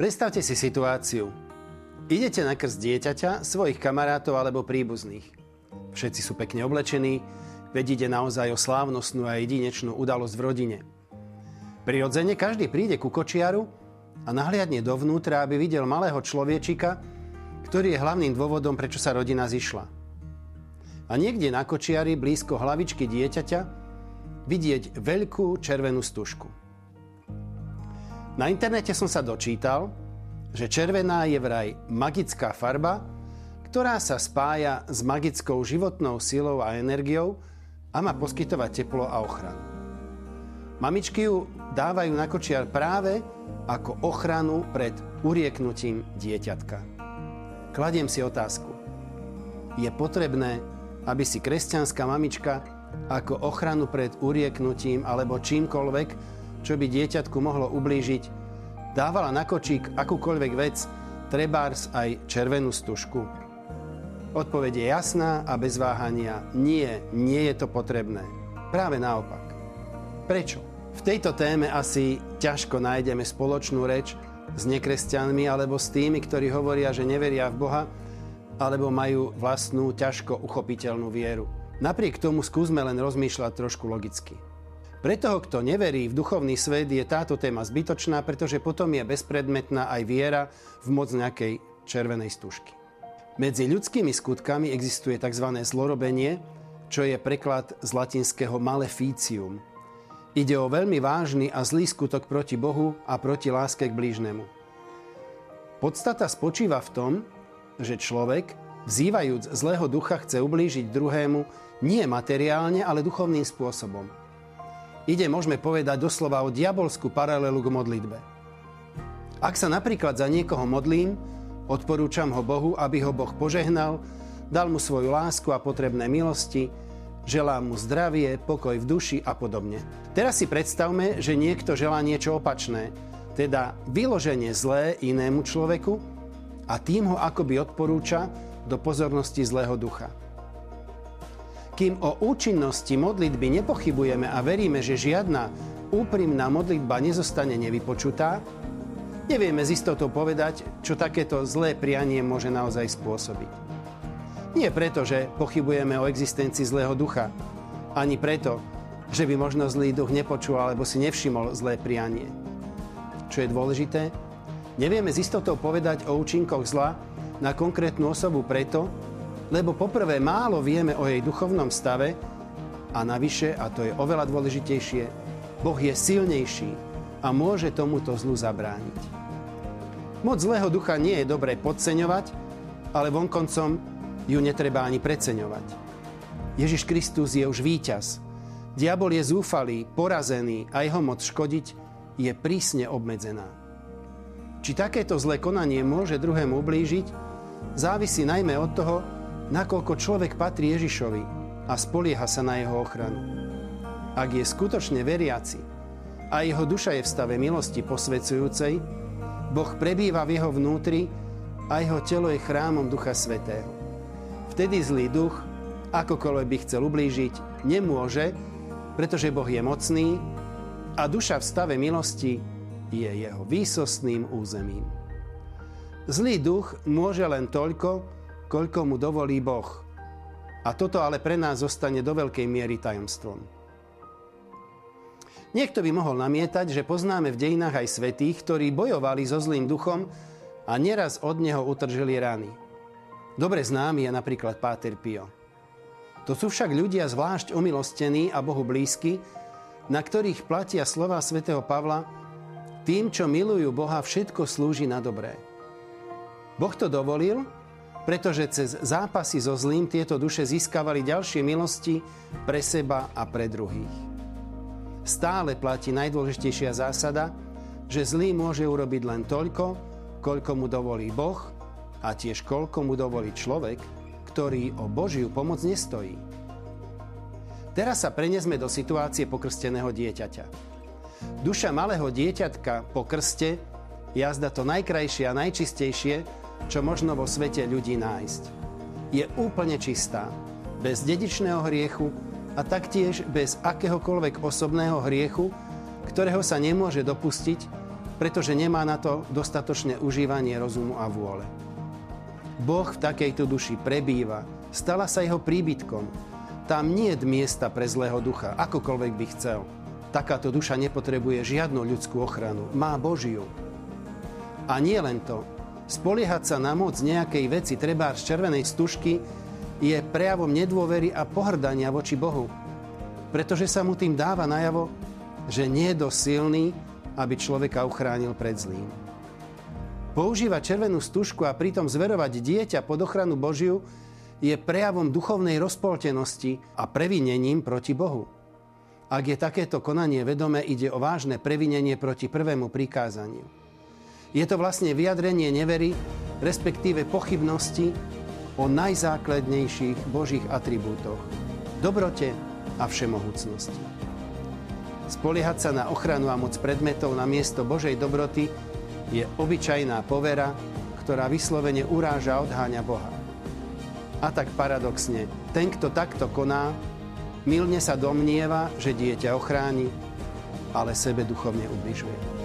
Predstavte si situáciu. Idete na krst dieťaťa, svojich kamarátov alebo príbuzných. Všetci sú pekne oblečení, veď ide naozaj o slávnostnú a jedinečnú udalosť v rodine. Prirodzene každý príde ku kočiaru a nahliadne dovnútra, aby videl malého človečika, ktorý je hlavným dôvodom, prečo sa rodina zišla. A niekde na kočiari, blízko hlavičky dieťaťa, vidieť veľkú červenú stužku. Na internete som sa dočítal, že červená je vraj magická farba, ktorá sa spája s magickou životnou silou a energiou a má poskytovať teplo a ochranu. Mamičky ju dávajú na kočiar práve ako ochranu pred urieknutím dieťatka. Kladiem si otázku. Je potrebné, aby si kresťanská mamička ako ochranu pred urieknutím alebo čímkoľvek čo by dieťatku mohlo ublížiť, dávala na kočík akúkoľvek vec, trebárs aj červenú stužku? Odpoveď je jasná a bez váhania. Nie, nie je to potrebné. Práve naopak. Prečo? V tejto téme asi ťažko nájdeme spoločnú reč s nekresťanmi alebo s tými, ktorí hovoria, že neveria v Boha alebo majú vlastnú ťažko uchopiteľnú vieru. Napriek tomu skúsme len rozmýšľať trošku logicky. Pre toho, kto neverí v duchovný svet, je táto téma zbytočná, pretože potom je bezpredmetná aj viera v moc nejakej červenej stužky. Medzi ľudskými skutkami existuje tzv. zlorobenie, čo je preklad z latinského maleficium. Ide o veľmi vážny a zlý skutok proti Bohu a proti láske k blížnemu. Podstata spočíva v tom, že človek, vzývajúc zlého ducha, chce ublížiť druhému nie materiálne, ale duchovným spôsobom – Ide, môžeme povedať, doslova o diabolskú paralelu k modlitbe. Ak sa napríklad za niekoho modlím, odporúčam ho Bohu, aby ho Boh požehnal, dal mu svoju lásku a potrebné milosti, želám mu zdravie, pokoj v duši a podobne. Teraz si predstavme, že niekto želá niečo opačné, teda vyloženie zlé inému človeku a tým ho akoby odporúča do pozornosti zlého ducha. Kým o účinnosti modlitby nepochybujeme a veríme, že žiadna úprimná modlitba nezostane nevypočutá, nevieme z istotou povedať, čo takéto zlé prianie môže naozaj spôsobiť. Nie preto, že pochybujeme o existencii zlého ducha, ani preto, že by možno zlý duch nepočul alebo si nevšimol zlé prianie. Čo je dôležité, nevieme z istotou povedať o účinkoch zla na konkrétnu osobu preto, lebo poprvé málo vieme o jej duchovnom stave a navyše, a to je oveľa dôležitejšie, Boh je silnejší a môže tomuto zlu zabrániť. Moc zlého ducha nie je dobré podceňovať, ale vonkoncom ju netreba ani preceňovať. Ježiš Kristus je už víťaz. Diabol je zúfalý, porazený a jeho moc škodiť je prísne obmedzená. Či takéto zlé konanie môže druhému ublížiť, závisí najmä od toho, nakoľko človek patrí Ježišovi a spolieha sa na jeho ochranu. Ak je skutočne veriaci a jeho duša je v stave milosti posvedzujúcej, Boh prebýva v jeho vnútri a jeho telo je chrámom Ducha Svetého. Vtedy zlý duch, akokoľvek by chcel ublížiť, nemôže, pretože Boh je mocný a duša v stave milosti je jeho výsostným územím. Zlý duch môže len toľko, koľko mu dovolí Boh. A toto ale pre nás zostane do veľkej miery tajomstvom. Niekto by mohol namietať, že poznáme v dejinách aj svetých, ktorí bojovali so zlým duchom a neraz od neho utržili rany. Dobre známy je napríklad Páter Pio. To sú však ľudia zvlášť omilostení a Bohu blízky, na ktorých platia slova svätého Pavla tým, čo milujú Boha, všetko slúži na dobré. Boh to dovolil, pretože cez zápasy so zlým tieto duše získavali ďalšie milosti pre seba a pre druhých. Stále platí najdôležitejšia zásada, že zlý môže urobiť len toľko, koľko mu dovolí Boh a tiež koľko mu dovolí človek, ktorý o Božiu pomoc nestojí. Teraz sa prenesme do situácie pokrsteného dieťaťa. Duša malého dieťatka po krste, jazda to najkrajšie a najčistejšie, čo možno vo svete ľudí nájsť. Je úplne čistá, bez dedičného hriechu a taktiež bez akéhokoľvek osobného hriechu, ktorého sa nemôže dopustiť pretože nemá na to dostatočné užívanie rozumu a vôle. Boh v takejto duši prebýva, stala sa jeho príbytkom. Tam nie je miesta pre zlého ducha, akokoľvek by chcel. Takáto duša nepotrebuje žiadnu ľudskú ochranu, má Božiu. A nie len to. Spoliehať sa na moc nejakej veci, treba z červenej stužky, je prejavom nedôvery a pohrdania voči Bohu. Pretože sa mu tým dáva najavo, že nie je dosť silný, aby človeka uchránil pred zlým. Používať červenú stužku a pritom zverovať dieťa pod ochranu Božiu je prejavom duchovnej rozpoltenosti a previnením proti Bohu. Ak je takéto konanie vedomé, ide o vážne previnenie proti prvému prikázaniu. Je to vlastne vyjadrenie nevery, respektíve pochybnosti o najzákladnejších Božích atribútoch, dobrote a všemohúcnosti. Spoliehať sa na ochranu a moc predmetov na miesto Božej dobroty je obyčajná povera, ktorá vyslovene uráža a odháňa Boha. A tak paradoxne, ten, kto takto koná, milne sa domnieva, že dieťa ochráni, ale sebe duchovne ubližuje.